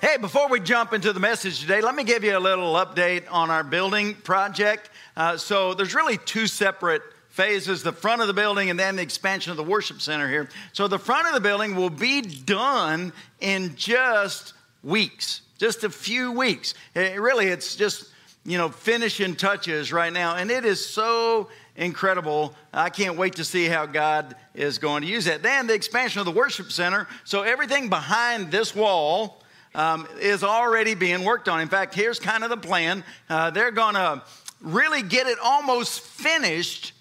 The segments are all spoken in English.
Hey, before we jump into the message today, let me give you a little update on our building project. Uh, so, there's really two separate phases the front of the building and then the expansion of the worship center here. So, the front of the building will be done in just weeks, just a few weeks. It, really, it's just, you know, finishing touches right now. And it is so incredible. I can't wait to see how God is going to use that. Then the expansion of the worship center. So, everything behind this wall um, is already being worked on. In fact, here's kind of the plan. Uh, they're going to really get it almost finished,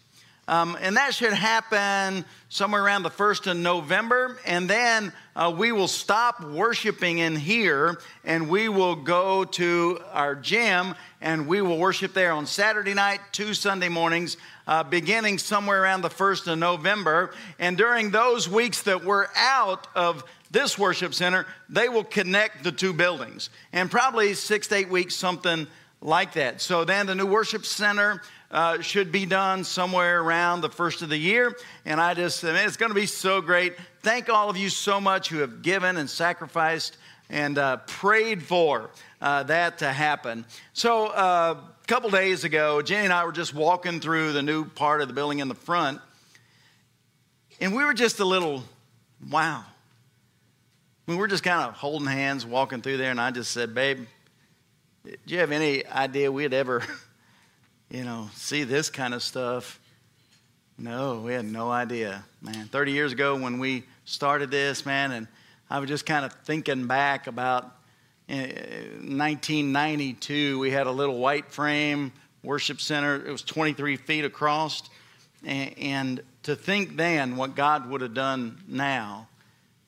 um, and that should happen somewhere around the 1st of November. And then uh, we will stop worshiping in here and we will go to our gym and we will worship there on Saturday night, two Sunday mornings. Uh, beginning somewhere around the 1st of November. And during those weeks that we're out of this worship center, they will connect the two buildings. And probably six to eight weeks, something like that. So then the new worship center uh, should be done somewhere around the first of the year. And I just, I mean, it's going to be so great. Thank all of you so much who have given and sacrificed and uh, prayed for uh, that to happen. So uh, a couple days ago, Jenny and I were just walking through the new part of the building in the front. And we were just a little, wow we were just kind of holding hands, walking through there, and I just said, Babe, do you have any idea we'd ever, you know, see this kind of stuff? No, we had no idea, man. 30 years ago when we started this, man, and I was just kind of thinking back about 1992. Eh, we had a little white frame worship center, it was 23 feet across. And to think then what God would have done now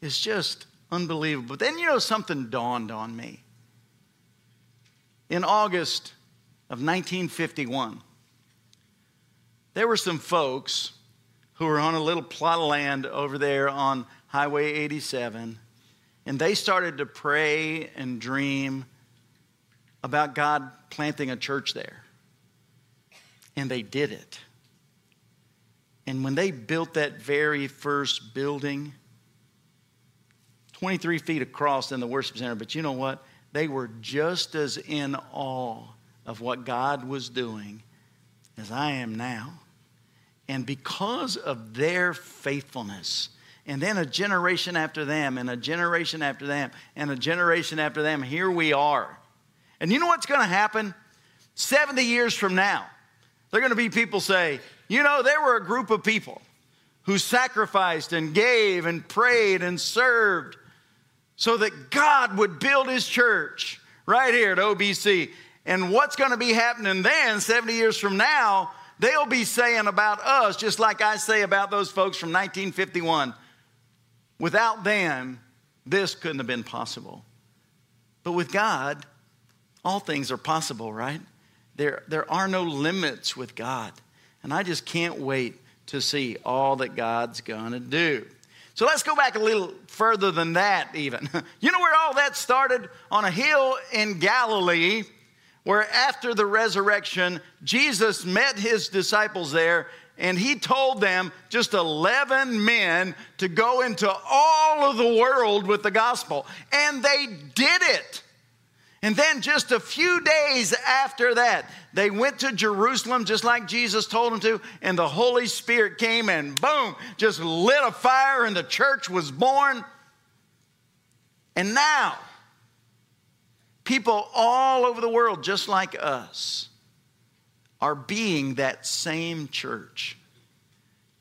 is just Unbelievable. But then, you know, something dawned on me. In August of 1951, there were some folks who were on a little plot of land over there on Highway 87, and they started to pray and dream about God planting a church there. And they did it. And when they built that very first building, 23 feet across in the worship center, but you know what? They were just as in awe of what God was doing as I am now. And because of their faithfulness, and then a generation after them, and a generation after them, and a generation after them, here we are. And you know what's going to happen? 70 years from now, they're going to be people say, you know, there were a group of people who sacrificed and gave and prayed and served so that God would build his church right here at OBC. And what's going to be happening then, 70 years from now, they'll be saying about us, just like I say about those folks from 1951. Without them, this couldn't have been possible. But with God, all things are possible, right? There, there are no limits with God. And I just can't wait to see all that God's going to do. So let's go back a little further than that, even. You know where all that started? On a hill in Galilee, where after the resurrection, Jesus met his disciples there and he told them, just 11 men, to go into all of the world with the gospel. And they did it. And then just a few days after that, they went to Jerusalem just like Jesus told them to, and the Holy Spirit came and boom, just lit a fire, and the church was born. And now, people all over the world, just like us, are being that same church.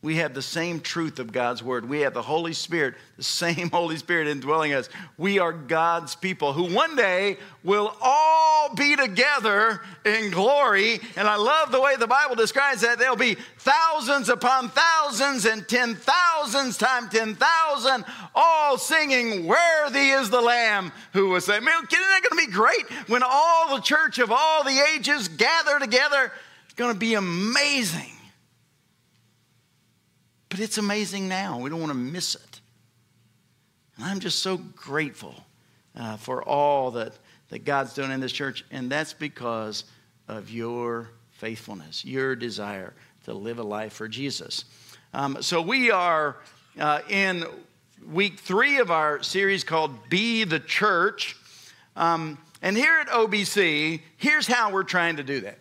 We have the same truth of God's word. We have the Holy Spirit, the same Holy Spirit indwelling us. We are God's people who one day will all be together in glory. And I love the way the Bible describes that. There'll be thousands upon thousands and ten thousands times ten thousand, all singing, Worthy is the Lamb who was saying, Man, isn't that going to be great when all the church of all the ages gather together? It's going to be amazing. But it's amazing now. We don't want to miss it. And I'm just so grateful uh, for all that, that God's doing in this church. And that's because of your faithfulness, your desire to live a life for Jesus. Um, so we are uh, in week three of our series called Be the Church. Um, and here at OBC, here's how we're trying to do that.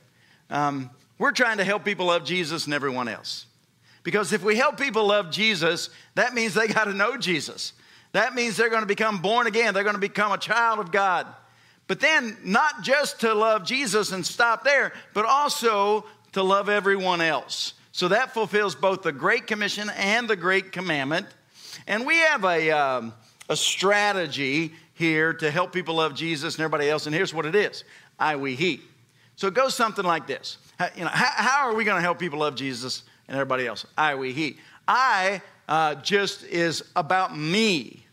Um, we're trying to help people love Jesus and everyone else. Because if we help people love Jesus, that means they got to know Jesus. That means they're going to become born again. They're going to become a child of God. But then, not just to love Jesus and stop there, but also to love everyone else. So that fulfills both the Great Commission and the Great Commandment. And we have a, um, a strategy here to help people love Jesus and everybody else. And here's what it is I, we, he. So it goes something like this. You know, how, how are we going to help people love Jesus and everybody else? I, we, he. I uh, just is about me.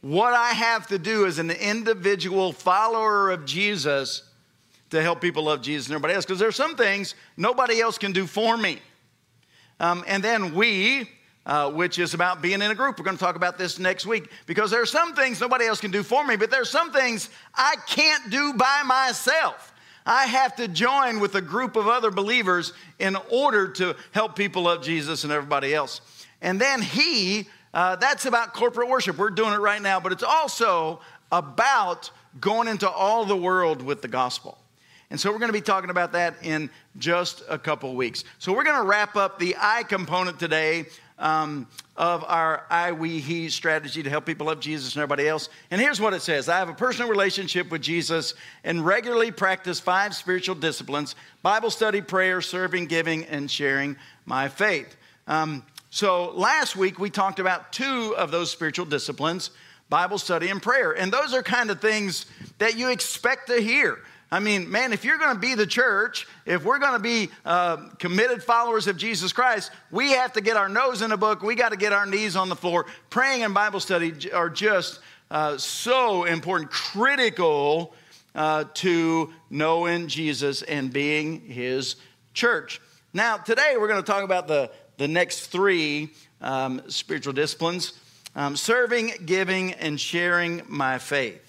What I have to do as an individual follower of Jesus to help people love Jesus and everybody else. Because there are some things nobody else can do for me. Um, and then we, uh, which is about being in a group. We're going to talk about this next week because there are some things nobody else can do for me, but there are some things I can't do by myself. I have to join with a group of other believers in order to help people love Jesus and everybody else. And then He, uh, that's about corporate worship. We're doing it right now, but it's also about going into all the world with the gospel. And so we're going to be talking about that in just a couple weeks. So we're going to wrap up the I component today um, of our I, we, he strategy to help people love Jesus and everybody else. And here's what it says I have a personal relationship with Jesus and regularly practice five spiritual disciplines Bible study, prayer, serving, giving, and sharing my faith. Um, so last week we talked about two of those spiritual disciplines Bible study and prayer. And those are kind of things that you expect to hear. I mean, man, if you're going to be the church, if we're going to be uh, committed followers of Jesus Christ, we have to get our nose in a book. We got to get our knees on the floor. Praying and Bible study are just uh, so important, critical uh, to knowing Jesus and being his church. Now, today we're going to talk about the, the next three um, spiritual disciplines um, serving, giving, and sharing my faith.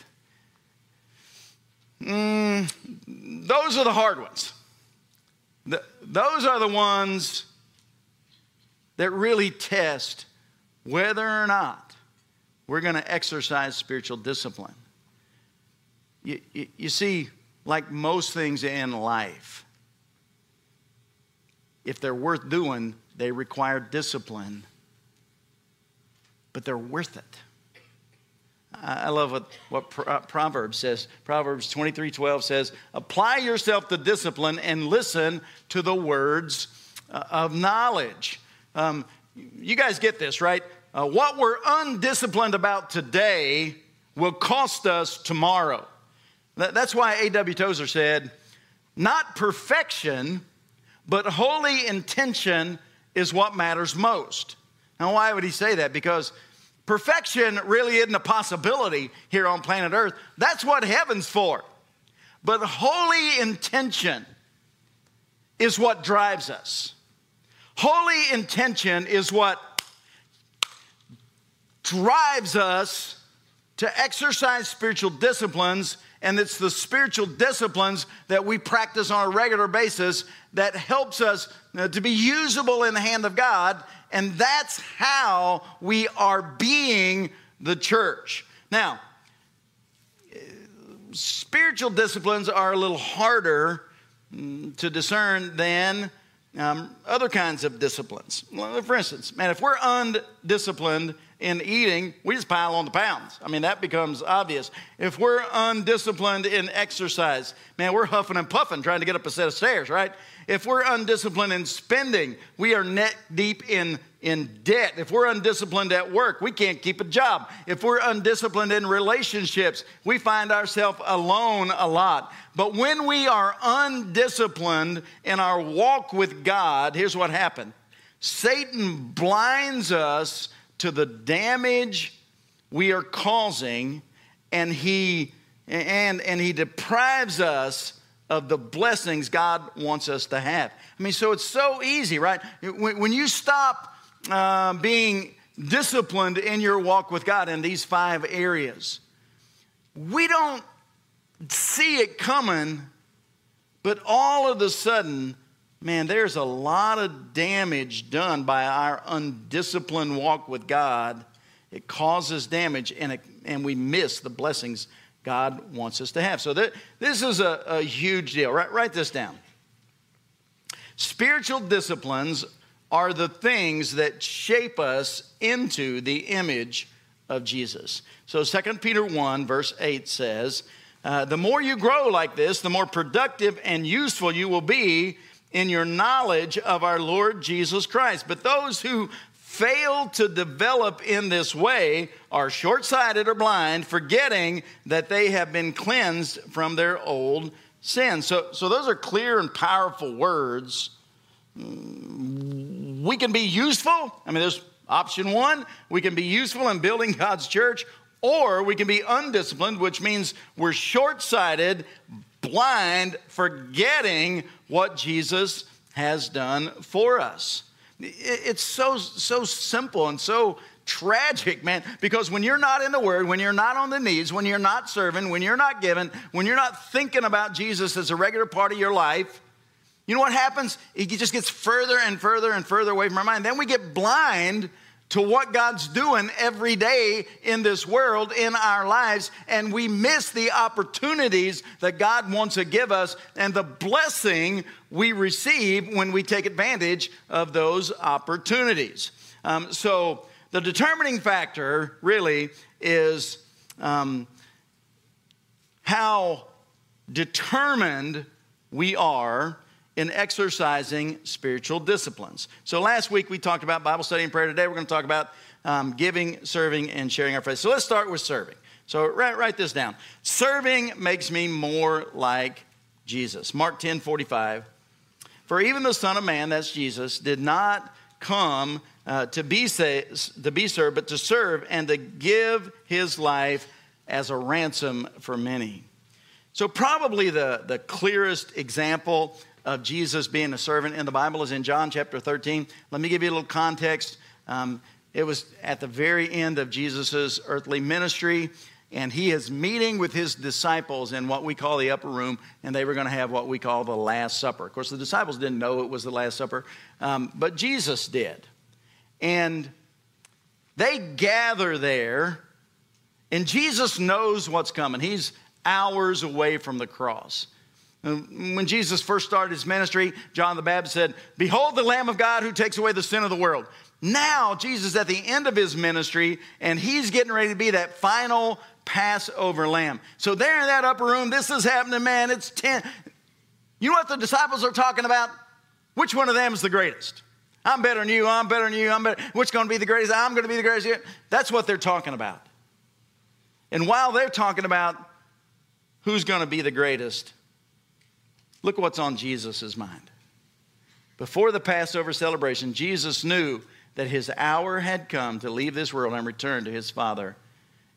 Mm, those are the hard ones. The, those are the ones that really test whether or not we're going to exercise spiritual discipline. You, you, you, see, like most things in life, if they're worth doing, they require discipline, but they're worth it. I love what, what uh, Proverbs says. Proverbs 23 12 says, Apply yourself to discipline and listen to the words uh, of knowledge. Um, you guys get this, right? Uh, what we're undisciplined about today will cost us tomorrow. That's why A.W. Tozer said, Not perfection, but holy intention is what matters most. Now, why would he say that? Because Perfection really isn't a possibility here on planet Earth. That's what heaven's for. But holy intention is what drives us. Holy intention is what drives us to exercise spiritual disciplines, and it's the spiritual disciplines that we practice on a regular basis that helps us uh, to be usable in the hand of God and that's how we are being the church. Now, spiritual disciplines are a little harder mm, to discern than um, other kinds of disciplines. For instance, man, if we're undisciplined in eating, we just pile on the pounds. I mean, that becomes obvious. If we're undisciplined in exercise, man, we're huffing and puffing trying to get up a set of stairs, right? If we're undisciplined in spending, we are neck deep in, in debt. If we're undisciplined at work, we can't keep a job. If we're undisciplined in relationships, we find ourselves alone a lot. But when we are undisciplined in our walk with God, here's what happened Satan blinds us to the damage we are causing, and he, and, and he deprives us of the blessings God wants us to have. I mean, so it's so easy, right? When, when you stop uh, being disciplined in your walk with God in these five areas, we don't see it coming, but all of a sudden, man, there's a lot of damage done by our undisciplined walk with God. It causes damage, and, it, and we miss the blessings God wants us to have. So th- this is a, a huge deal. Write, write this down. Spiritual disciplines are the things that shape us into the image of Jesus. So 2 Peter 1, verse 8 says, uh, The more you grow like this, the more productive and useful you will be in your knowledge of our Lord Jesus Christ. But those who fail to develop in this way are short sighted or blind, forgetting that they have been cleansed from their old sins. So, so those are clear and powerful words. We can be useful. I mean, there's option one we can be useful in building God's church, or we can be undisciplined, which means we're short sighted, blind, forgetting what Jesus has done for us. It's so, so simple and so tragic, man, because when you're not in the Word, when you're not on the knees, when you're not serving, when you're not giving, when you're not thinking about Jesus as a regular part of your life, you know what happens? It just gets further and further and further away from our mind. Then we get blind to what God's doing every day in this world, in our lives, and we miss the opportunities that God wants to give us and the blessing we receive when we take advantage of those opportunities. Um, so, the determining factor really is um, how determined we are in exercising spiritual disciplines. So last week we talked about Bible study and prayer. Today we're going to talk about um, giving, serving, and sharing our faith. So let's start with serving. So write, write this down. Serving makes me more like Jesus. Mark 10 45. For even the Son of Man, that's Jesus, did not come uh, to, be say, to be served, but to serve and to give his life as a ransom for many. So, probably the, the clearest example of Jesus being a servant in the Bible is in John chapter 13. Let me give you a little context. Um, it was at the very end of Jesus' earthly ministry, and he is meeting with his disciples in what we call the upper room, and they were going to have what we call the Last Supper. Of course, the disciples didn't know it was the Last Supper, um, but Jesus did. And they gather there, and Jesus knows what's coming. He's hours away from the cross. When Jesus first started his ministry, John the Baptist said, Behold the Lamb of God who takes away the sin of the world. Now, Jesus is at the end of his ministry, and he's getting ready to be that final Passover lamb. So, there in that upper room, this is happening, man. It's 10. You know what the disciples are talking about? Which one of them is the greatest? I'm better than you. I'm better than you. I'm better. Which going to be the greatest? I'm going to be the greatest. That's what they're talking about. And while they're talking about who's going to be the greatest, Look what's on Jesus' mind. Before the Passover celebration, Jesus knew that his hour had come to leave this world and return to his Father.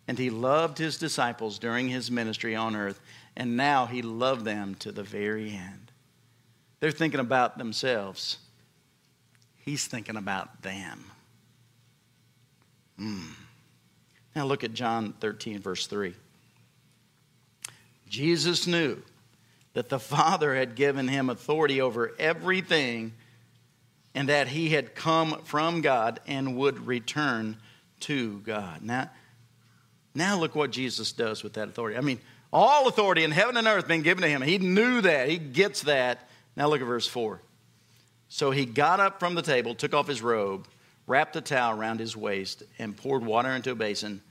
And he loved his disciples during his ministry on earth, and now he loved them to the very end. They're thinking about themselves, he's thinking about them. Mm. Now look at John 13, verse 3. Jesus knew that the Father had given him authority over everything and that he had come from God and would return to God. Now, now look what Jesus does with that authority. I mean, all authority in heaven and earth been given to him. He knew that. He gets that. Now look at verse 4. So he got up from the table, took off his robe, wrapped a towel around his waist, and poured water into a basin.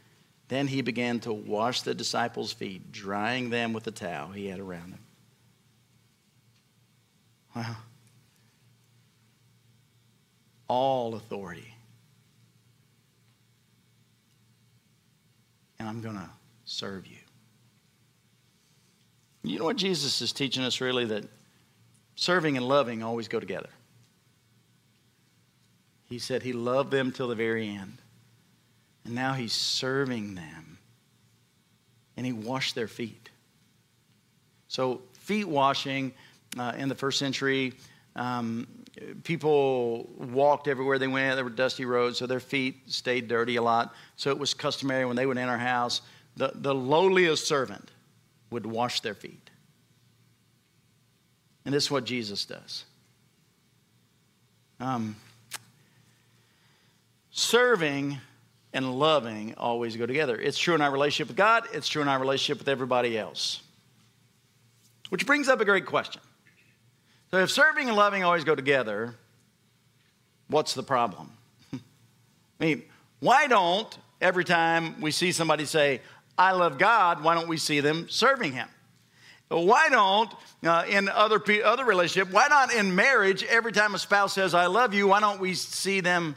Then he began to wash the disciples' feet, drying them with the towel he had around him. All authority. And I'm going to serve you. You know what Jesus is teaching us really? That serving and loving always go together. He said he loved them till the very end. And now he's serving them. And he washed their feet. So, feet washing uh, in the first century. Um, people walked everywhere they went. There were dusty roads, so their feet stayed dirty a lot. So it was customary when they would enter a house, the, the lowliest servant would wash their feet. And this is what Jesus does. Um, serving and loving always go together. It's true in our relationship with God, it's true in our relationship with everybody else. Which brings up a great question. So, if serving and loving always go together, what's the problem? I mean, why don't every time we see somebody say, I love God, why don't we see them serving Him? Why don't uh, in other other relationship? Why not in marriage? Every time a spouse says "I love you," why don't we see them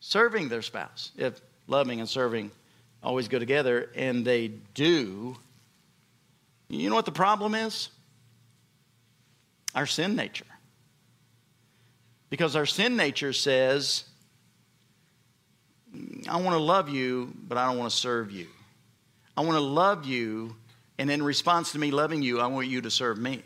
serving their spouse? If loving and serving always go together, and they do. You know what the problem is? Our sin nature. Because our sin nature says, I want to love you, but I don't want to serve you. I want to love you, and in response to me loving you, I want you to serve me.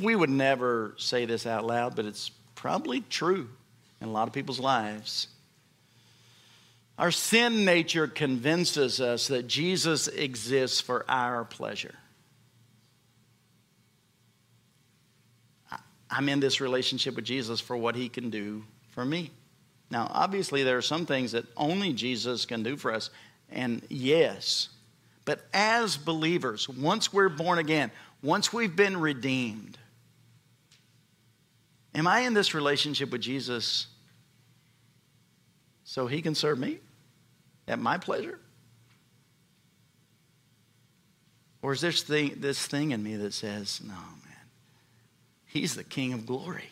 We would never say this out loud, but it's probably true in a lot of people's lives. Our sin nature convinces us that Jesus exists for our pleasure. I'm in this relationship with Jesus for what he can do for me. Now, obviously, there are some things that only Jesus can do for us, and yes, but as believers, once we're born again, once we've been redeemed, am I in this relationship with Jesus so he can serve me at my pleasure? Or is this thing, this thing in me that says, no, He's the King of glory.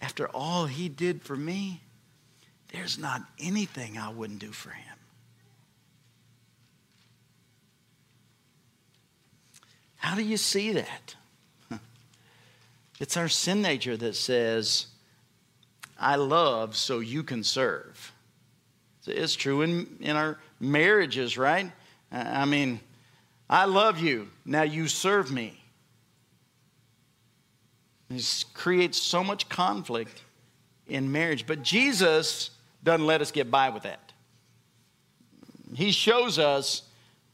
After all he did for me, there's not anything I wouldn't do for him. How do you see that? It's our sin nature that says, I love so you can serve. It's true in, in our marriages, right? I mean, I love you, now you serve me. This creates so much conflict in marriage. But Jesus doesn't let us get by with that. He shows us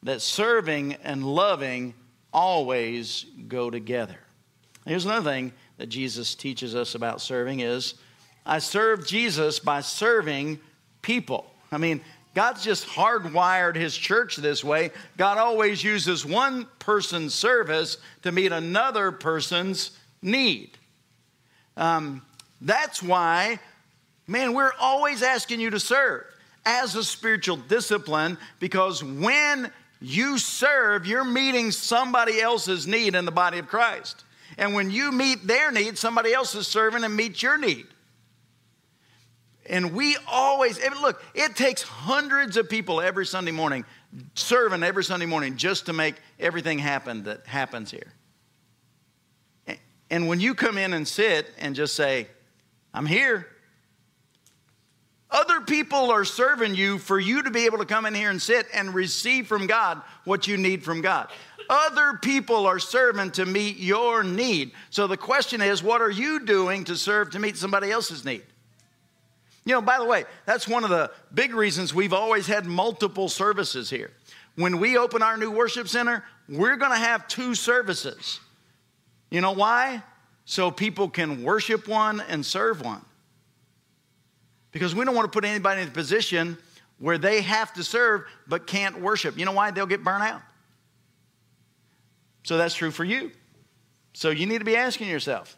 that serving and loving always go together. Here's another thing that Jesus teaches us about serving is I serve Jesus by serving people. I mean, God's just hardwired his church this way. God always uses one person's service to meet another person's need. Um, that's why, man, we're always asking you to serve as a spiritual discipline because when you serve, you're meeting somebody else's need in the body of Christ. And when you meet their need, somebody else is serving and meets your need. And we always, look, it takes hundreds of people every Sunday morning serving every Sunday morning just to make everything happen that happens here. And when you come in and sit and just say, I'm here, other people are serving you for you to be able to come in here and sit and receive from God what you need from God. Other people are serving to meet your need. So the question is, what are you doing to serve to meet somebody else's need? You know, by the way, that's one of the big reasons we've always had multiple services here. When we open our new worship center, we're going to have two services. You know why? So people can worship one and serve one. Because we don't want to put anybody in a position where they have to serve but can't worship. You know why? They'll get burnt out. So that's true for you. So you need to be asking yourself,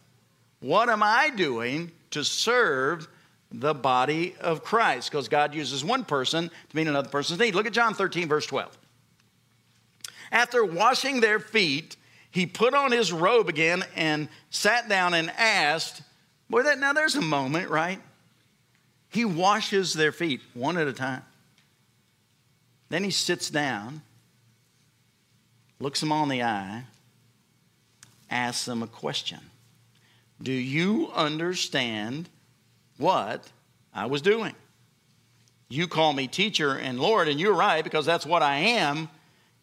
what am I doing to serve the body of Christ? Because God uses one person to meet another person's need. Look at John 13, verse 12. After washing their feet, he put on his robe again and sat down and asked, Boy, that now there's a moment, right? He washes their feet one at a time. Then he sits down, looks them on the eye, asks them a question Do you understand what I was doing? You call me teacher and Lord, and you're right because that's what I am.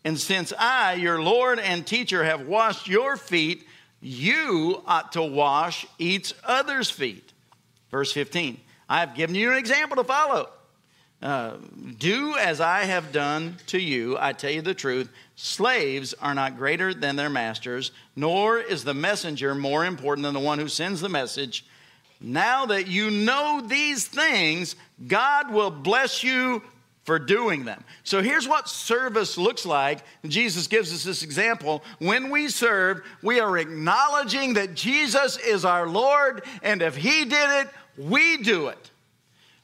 And since I, your Lord and teacher, have washed your feet, you ought to wash each other's feet. Verse 15 I have given you an example to follow. Uh, do as I have done to you. I tell you the truth. Slaves are not greater than their masters, nor is the messenger more important than the one who sends the message. now that you know these things, God will bless you for doing them. So here's what service looks like. Jesus gives us this example. When we serve, we are acknowledging that Jesus is our Lord, and if He did it, we do it.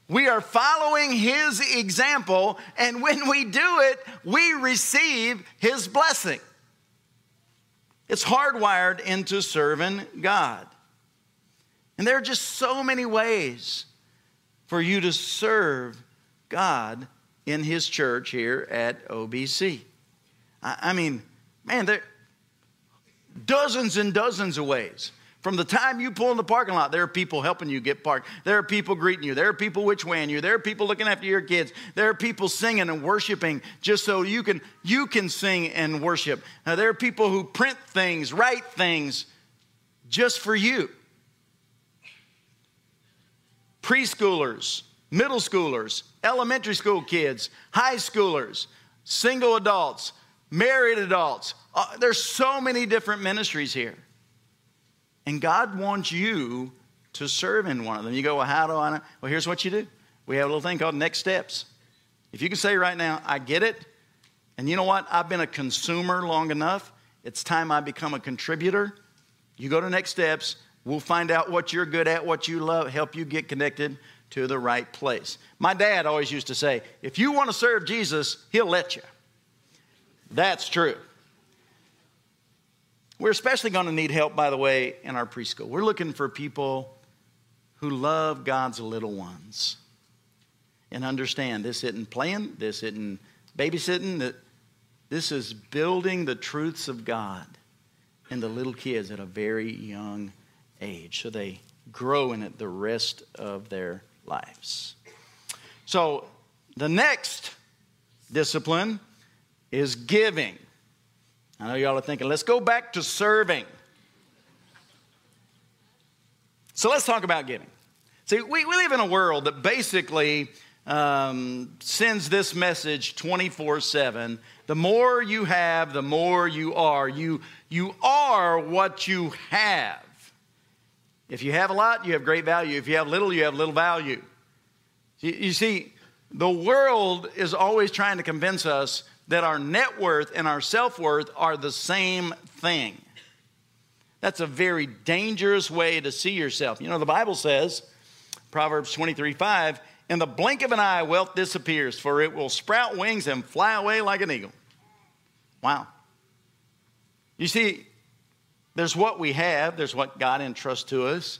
We are following His example, and when we do it, we receive His blessing. It's hardwired into serving God. And there are just so many ways for you to serve God in his church here at OBC. I, I mean, man, there are dozens and dozens of ways. From the time you pull in the parking lot, there are people helping you get parked. There are people greeting you. There are people which waying you. There are people looking after your kids. There are people singing and worshiping just so you can you can sing and worship. Now, there are people who print things, write things just for you. Preschoolers, middle schoolers, elementary school kids, high schoolers, single adults, married adults. Uh, there's so many different ministries here. And God wants you to serve in one of them. You go, well, how do I know? Well, here's what you do. We have a little thing called next steps. If you can say right now, I get it, and you know what? I've been a consumer long enough. It's time I become a contributor. You go to next steps. We'll find out what you're good at, what you love, help you get connected to the right place. My dad always used to say, if you want to serve Jesus, he'll let you. That's true. We're especially going to need help, by the way, in our preschool. We're looking for people who love God's little ones and understand this isn't playing, this isn't babysitting, that this is building the truths of God in the little kids at a very young age so they grow in it the rest of their lives. So, the next discipline is giving. I know y'all are thinking, let's go back to serving. So, let's talk about giving. See, we, we live in a world that basically um, sends this message 24 7. The more you have, the more you are. You, you are what you have. If you have a lot, you have great value. If you have little, you have little value. You, see, the world is always trying to convince us that our net worth and our self worth are the same thing. That's a very dangerous way to see yourself. You know, the Bible says, Proverbs 23 5, in the blink of an eye, wealth disappears, for it will sprout wings and fly away like an eagle. Wow. You see, there's what we have, there's what God entrusts to us,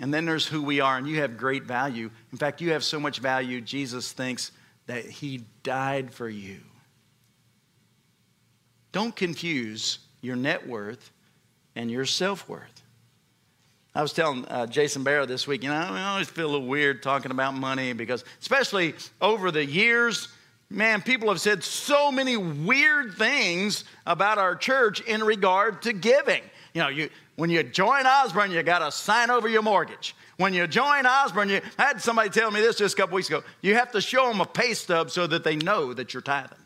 and then there's who we are, and you have great value. In fact, you have so much value, Jesus thinks that He died for you. Don't confuse your net worth and your self worth. I was telling uh, Jason Barrow this week, you know, I always feel a little weird talking about money because, especially over the years, Man, people have said so many weird things about our church in regard to giving. You know, you, when you join Osborne, you got to sign over your mortgage. When you join Osborne, you, I had somebody tell me this just a couple weeks ago. You have to show them a pay stub so that they know that you're tithing.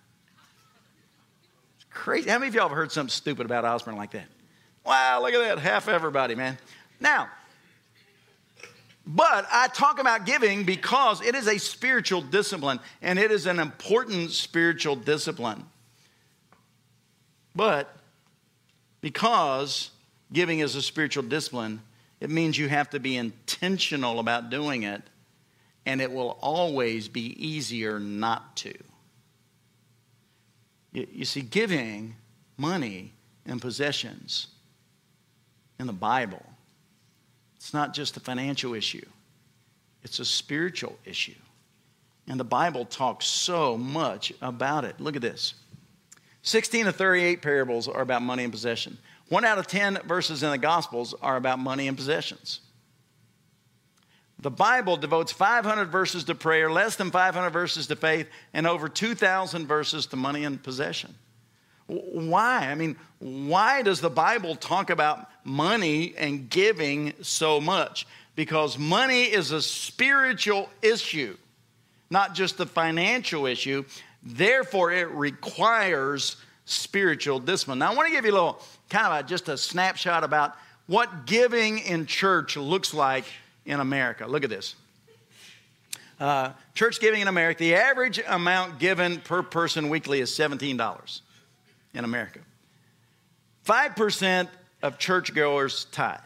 It's crazy. How many of y'all have heard something stupid about Osborne like that? Wow, look at that. Half everybody, man. Now, but I talk about giving because it is a spiritual discipline and it is an important spiritual discipline. But because giving is a spiritual discipline, it means you have to be intentional about doing it, and it will always be easier not to. You, see, giving money and possessions in the Bible it's not just a financial issue, it's a spiritual issue. And the Bible talks so much about it. Look at this 16 of 38 parables are about money and possession. One out of 10 verses in the Gospels are about money and possessions. The Bible devotes 500 verses to prayer, less than 500 verses to faith, and over 2,000 verses to money and possession. Why? I mean, why does the Bible talk about money and giving so much? Because money is a spiritual issue, not just a financial issue. Therefore, it requires spiritual discipline. Now, I want to give you a little kind of a, just a snapshot about what giving in church looks like in America. Look at this. Uh, church giving in America, the average amount given per person weekly is $17 in America. 5% of churchgoers tithe.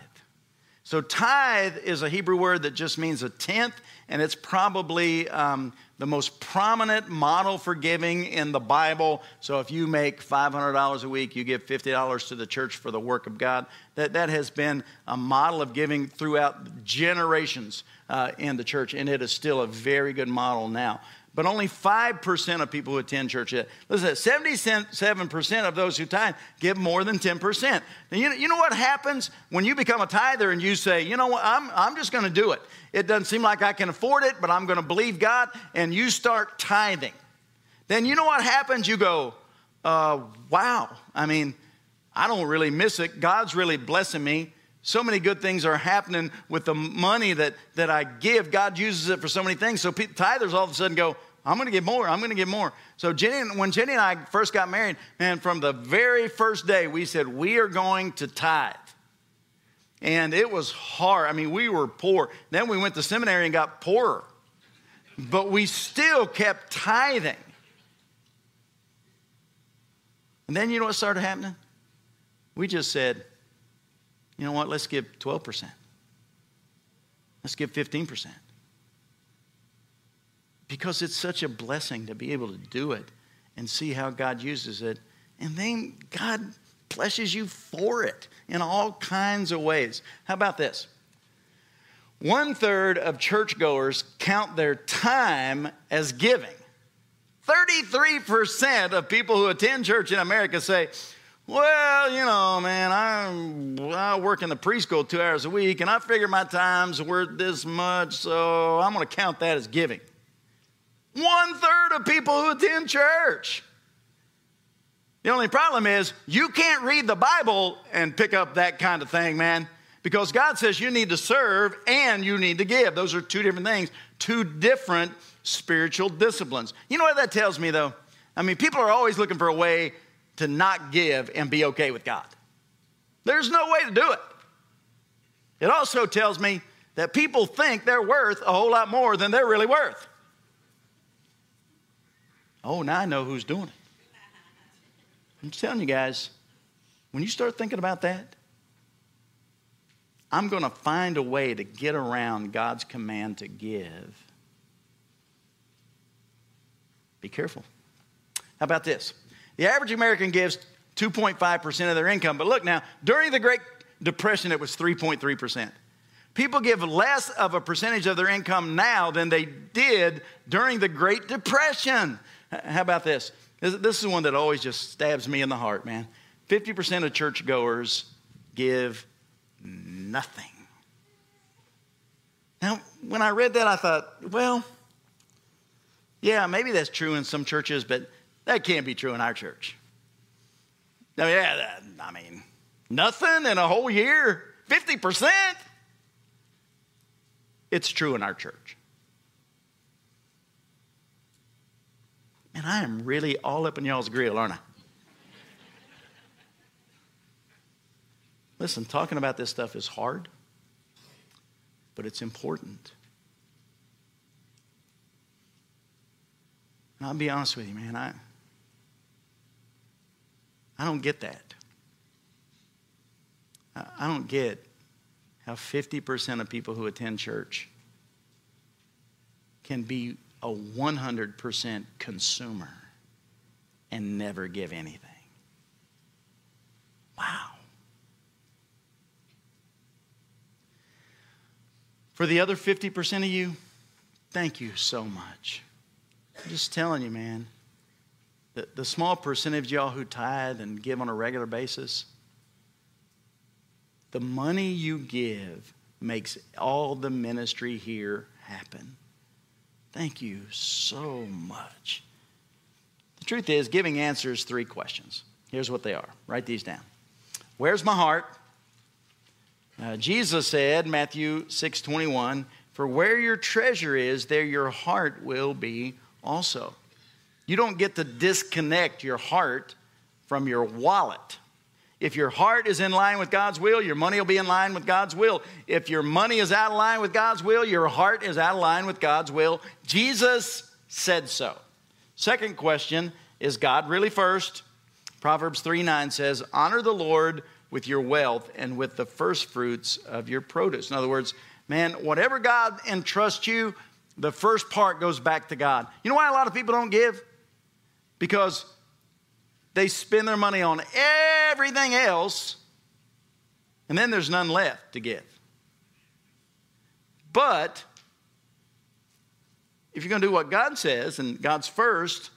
So, tithe is a Hebrew word that just means a tenth, and it's probably um, the most prominent model for giving in the Bible. So, if you make $500 a week, you give $50 to the church for the work of God. That, that has been a model of giving throughout generations uh, in the church, and it is still a very good model now but only 5% of people who attend church. Listen, 77% of those who tithe give more than 10%. Now, you, you know what happens when you become a tither and you say, you know what, I'm, I'm just going to do it. It doesn't seem like I can afford it, but I'm going to believe God, and you start tithing. Then you know what happens? You go, uh, wow, I mean, I don't really miss it. God's really blessing me. So many good things are happening with the money that, that I give. God uses it for so many things. So tithers all of a sudden go, I'm going to get more. I'm going to get more. So Jenny, when Jenny and I first got married, and from the very first day, we said we are going to tithe. And it was hard. I mean, we were poor. Then we went to seminary and got poorer. But we still kept tithing. And then you know what started happening? We just said, you know what? Let's give 12%. Let's give 15%. Because it's such a blessing to be able to do it and see how God uses it. And then God blesses you for it in all kinds of ways. How about this? One third of churchgoers count their time as giving. 33% of people who attend church in America say, well, you know, man, I'm, I work in the preschool two hours a week, and I figure my time's worth this much, so I'm going to count that as giving. One third of people who attend church. The only problem is you can't read the Bible and pick up that kind of thing, man, because God says you need to serve and you need to give. Those are two different things, two different spiritual disciplines. You know what that tells me, though? I mean, people are always looking for a way to not give and be okay with God. There's no way to do it. It also tells me that people think they're worth a whole lot more than they're really worth. Oh, now I know who's doing it. I'm telling you guys, when you start thinking about that, I'm going to find a way to get around God's command to give. Be careful. How about this? The average American gives 2.5% of their income. But look now, during the Great Depression, it was 3.3%. People give less of a percentage of their income now than they did during the Great Depression. How about this? This is one that always just stabs me in the heart, man. 50% of churchgoers give nothing. Now, when I read that, I thought, well, yeah, maybe that's true in some churches, but that can't be true in our church. I mean, yeah, I mean, nothing in a whole year, 50%. It's true in our church. And I am really all up in y'all's grill, aren't I? Listen, talking about this stuff is hard, but it's important. And I'll be honest with you, man. I, I don't get that. I don't get how 50% of people who attend church can be a 100% consumer and never give anything. Wow. For the other 50% of you, thank you so much. I'm just telling you, man. The, the small percentage of y'all who tithe and give on a regular basis, the money you give makes all the ministry here happen. Thank you so much. The truth is, giving answers three questions. Here's what they are. Write these down. Where's my heart? Uh, Jesus said, Matthew 6 21, for where your treasure is, there your heart will be also. You don't get to disconnect your heart from your wallet. If your heart is in line with God's will, your money will be in line with God's will. If your money is out of line with God's will, your heart is out of line with God's will. Jesus said so. Second question is God really first? Proverbs 3 9 says, Honor the Lord with your wealth and with the first fruits of your produce. In other words, man, whatever God entrusts you, the first part goes back to God. You know why a lot of people don't give? Because they spend their money on everything else, and then there's none left to give. But if you're going to do what God says and God's first,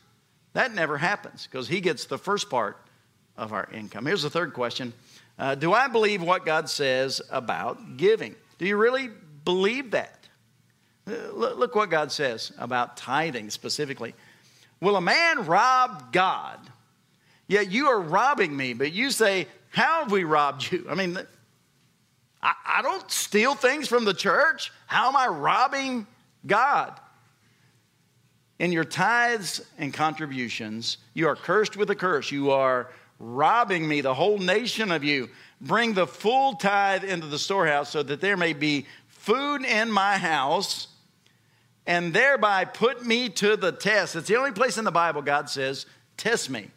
that never happens because He gets the first part of our income. Here's the third question uh, Do I believe what God says about giving? Do you really believe that? Uh, look what God says about tithing specifically. Will a man rob God? Yet you are robbing me, but you say, How have we robbed you? I mean, I, I don't steal things from the church. How am I robbing God? In your tithes and contributions, you are cursed with a curse. You are robbing me, the whole nation of you. Bring the full tithe into the storehouse so that there may be food in my house and thereby put me to the test. It's the only place in the Bible God says, Test me,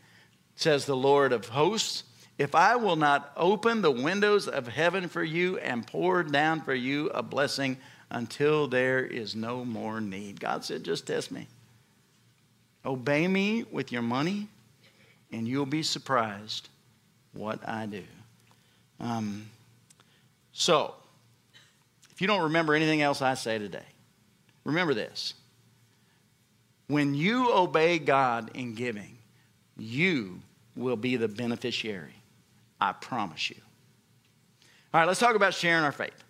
says the Lord of hosts. If I will not open the windows of heaven for you and pour down for you a blessing until there is no more need. God said, Just test me. Obey me with your money, and you'll be surprised what I do. Um, so, if you don't remember anything else I say today, remember this. When you obey God in giving, you will be the beneficiary. I promise you. All right, let's talk about sharing our faith.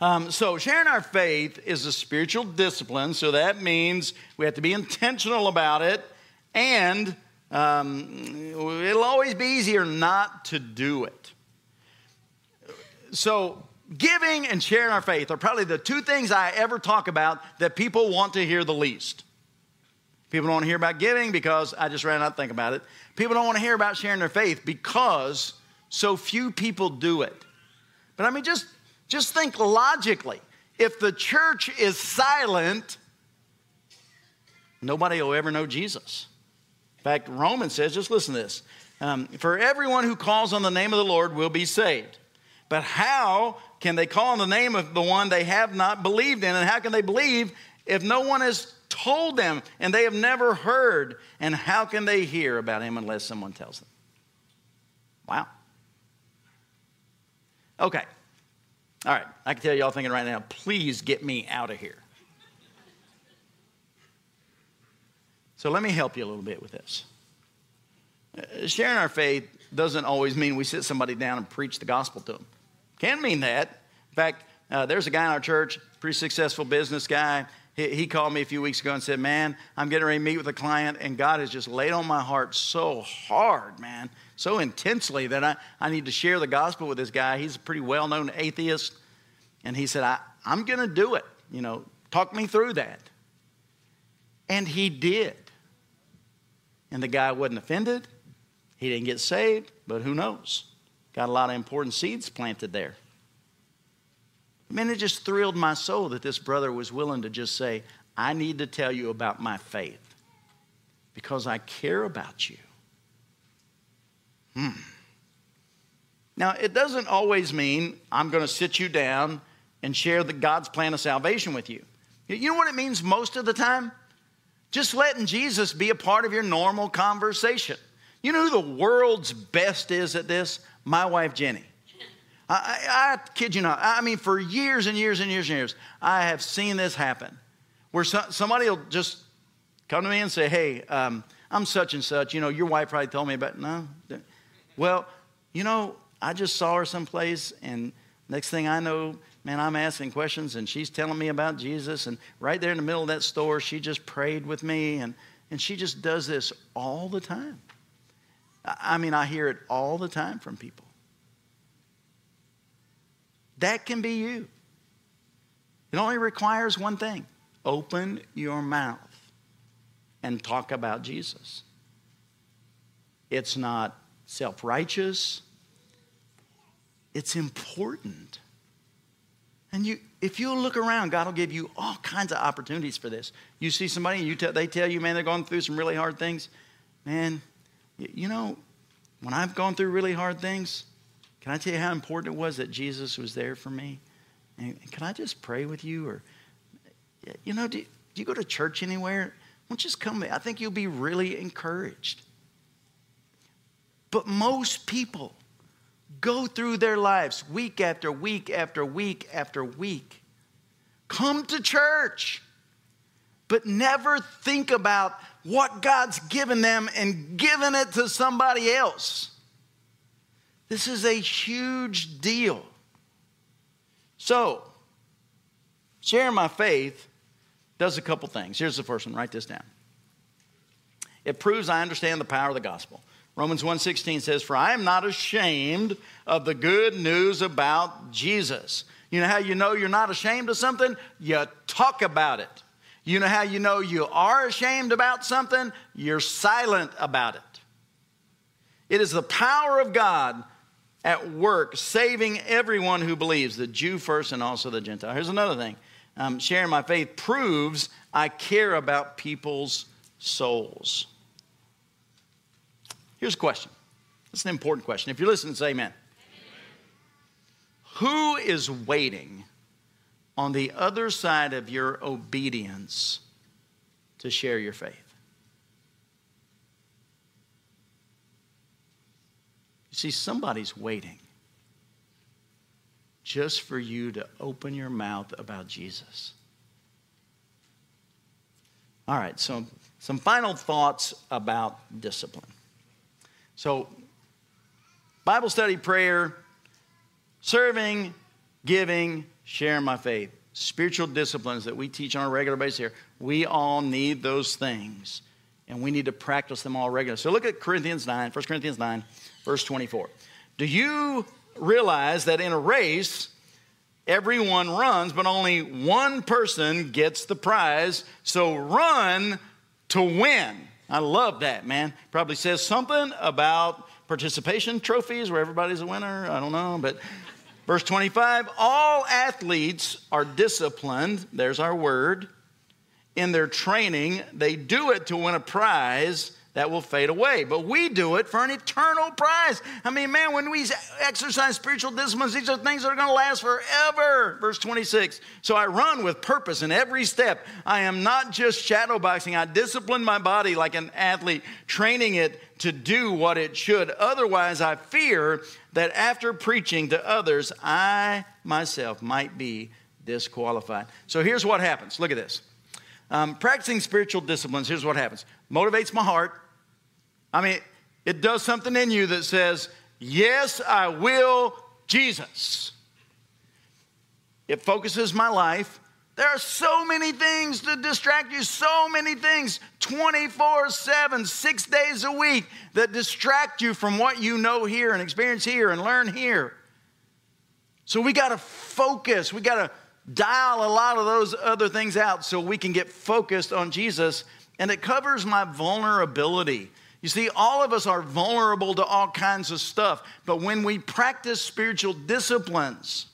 Um, so, sharing our faith is a spiritual discipline, so that means we have to be intentional about it, and um, it'll always be easier not to do it. So, giving and sharing our faith are probably the two things I ever talk about that people want to hear the least. People don't want to hear about giving because I just ran out to think about it. People don't want to hear about sharing their faith because so few people do it. But I mean, just just think logically. If the church is silent, nobody will ever know Jesus. In fact, Romans says, just listen to this. Um, For everyone who calls on the name of the Lord will be saved. But how can they call on the name of the one they have not believed in? And how can they believe if no one has told them and they have never heard? And how can they hear about him unless someone tells them? Wow. Okay, all right, I can tell y'all thinking right now, please get me out of here. So let me help you a little bit with this. Uh, sharing our faith doesn't always mean we sit somebody down and preach the gospel to them. Can mean that. In fact, uh, there's a guy in our church, pretty successful business guy. He, he called me a few weeks ago and said, Man, I'm getting ready to meet with a client, and God has just laid on my heart so hard, man so intensely that I, I need to share the gospel with this guy. He's a pretty well known atheist. And he said, I, I'm going to do it. You know, talk me through that. And he did. And the guy wasn't offended. He didn't get saved, but who knows? Got a lot of important seeds planted there. I mean, it just thrilled my soul that this brother was willing to just say, I need to tell you about my faith because I care about you. Hmm. Now, it doesn't always mean I'm going to sit you down and share the God's plan of salvation with you. You know what it means most of the time? Just letting Jesus be a part of your normal conversation. You know who the world's best is at this? My wife, Jenny. I, I, I, kid you not. I mean, for years and years and years and years, I have seen this happen where so, somebody will just come to me and say, Hey, um, I'm such and such. You know, your wife probably told me about, no, well, you know, I just saw her someplace, and next thing I know, man, I'm asking questions, and she's telling me about Jesus. And right there in the middle of that store, she just prayed with me, and, and she just does this all the time. I mean, I hear it all the time from people. That can be you. It only requires one thing open your mouth and talk about Jesus. It's not self righteous. It's important. And you, if you look around, God will give you all kinds of opportunities for this. You see somebody and you they tell you, man, they're going through some really hard things. Man, you, know, when I've gone through really hard things, can I tell you how important it was that Jesus was there for me? And can I just pray with you? Or, you know, do, do you go to church anywhere? Why don't you just come? I think you'll be really encouraged. But most people go through their lives week after week after week after week, come to church, but never think about what God's given them and given it to somebody else. This is a huge deal. So, sharing my faith does a couple things. Here's the first one, write this down. It proves I understand the power of the gospel. Romans 1:16 says, "For I am not ashamed of the good news about Jesus." You know how you know you're not ashamed of something? You talk about it. You know how you know you are ashamed about something? You're silent about it. It is the power of God at work, saving everyone who believes, the Jew first and also the Gentile. Here's another thing um, sharing my faith proves I care about people's souls. Here's a question. It's an important question. If you're listening, say amen. amen. Who is waiting on the other side of your obedience to share your faith? You see, somebody's waiting just for you to open your mouth about Jesus. All right, so some final thoughts about discipline. So, Bible study, prayer, serving, giving, sharing my faith, spiritual disciplines that we teach on a regular basis here, we all need those things. And we need to practice them all regularly. So look at Corinthians 9, 1 Corinthians 9, verse 24. Do you realize that in a race, everyone runs, but only one person gets the prize? So run to win. I love that, man. Probably says something about participation trophies where everybody's a winner. I don't know. But verse 25 all athletes are disciplined. There's our word. In their training, they do it to win a prize that will fade away. But we do it for an eternal prize. I mean, man, when we exercise spiritual disciplines, these are things that are going to last forever. Verse 26. So I run with purpose in every step. I am not just shadowboxing, I discipline my body like an athlete, training it to do what it should. Otherwise, I fear that after preaching to others, I myself might be disqualified. So here's what happens. Look at this. Um, practicing spiritual disciplines, here's what happens motivates my heart, I mean, it does something in you that says, Yes, I will, Jesus. It focuses my life. There are so many things to distract you, so many things 24 7, six days a week that distract you from what you know here and experience here and learn here. So we got to focus. We got to dial a lot of those other things out so we can get focused on Jesus. And it covers my vulnerability. You see, all of us are vulnerable to all kinds of stuff, but when we practice spiritual disciplines,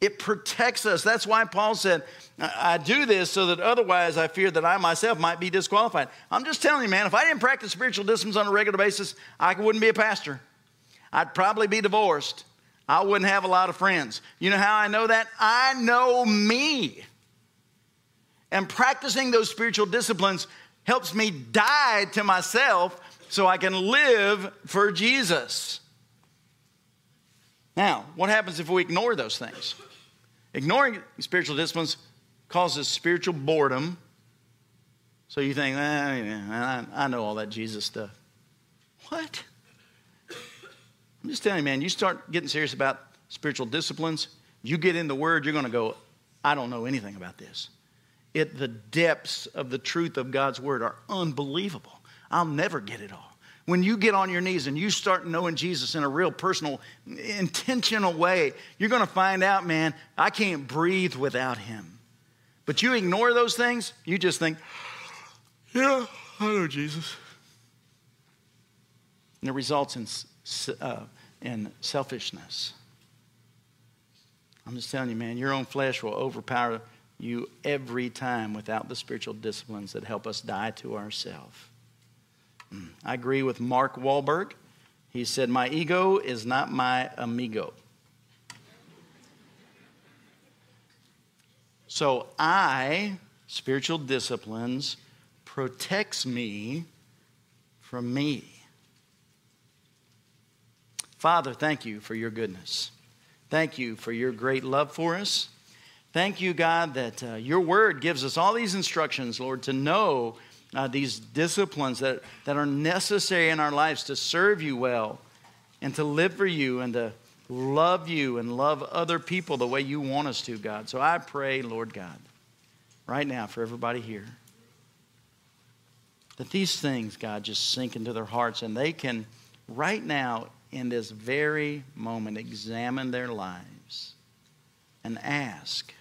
it protects us. That's why Paul said, I do this so that otherwise I fear that I myself might be disqualified. I'm just telling you, man, if I didn't practice spiritual disciplines on a regular basis, I wouldn't be a pastor. I'd probably be divorced. I wouldn't have a lot of friends. You know how I know that? I know me. And practicing those spiritual disciplines helps me die to myself so I can live for Jesus. Now, what happens if we ignore those things? Ignoring spiritual disciplines causes spiritual boredom. So you think, eh, I, know all that Jesus stuff. What? I'm just telling you, man, you start getting serious about spiritual disciplines, you get in the Word, you're going to go, I don't know anything about this it, the depths of the truth of God's word are unbelievable. I'll never get it all. When you get on your knees and you start knowing Jesus in a real personal, intentional way, you're going to find out, man, I can't breathe without him. But you ignore those things, you just think, yeah, I know Jesus. And it results in, uh, in selfishness. I'm just telling you, man, your own flesh will overpower you every time without the spiritual disciplines that help us die to ourselves. Hmm. I agree with Mark Wahlberg. He said, My ego is not my amigo. So I, spiritual disciplines, protects me from me. Father, thank you for your goodness. Thank you for your great love for us. Thank you, God, that uh, your word gives us all these instructions, Lord, to know uh, these disciplines that, that are necessary in our lives to serve you well and to live for you and to love you and love other people the way you want us to, God. So I pray, Lord God, right now for everybody here, that these things, God, just sink into their hearts and they can, right now, in this very moment, examine their lives and ask,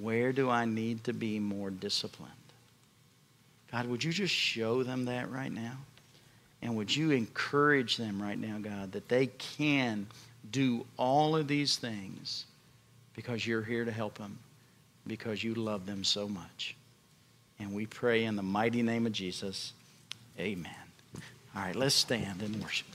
where do I need to be more disciplined? God, would you just show them that right now? And would you encourage them right now, God, that they can do all of these things because you're here to help them, because you love them so much. And we pray in the mighty name of Jesus. Amen. All right, let's stand and worship.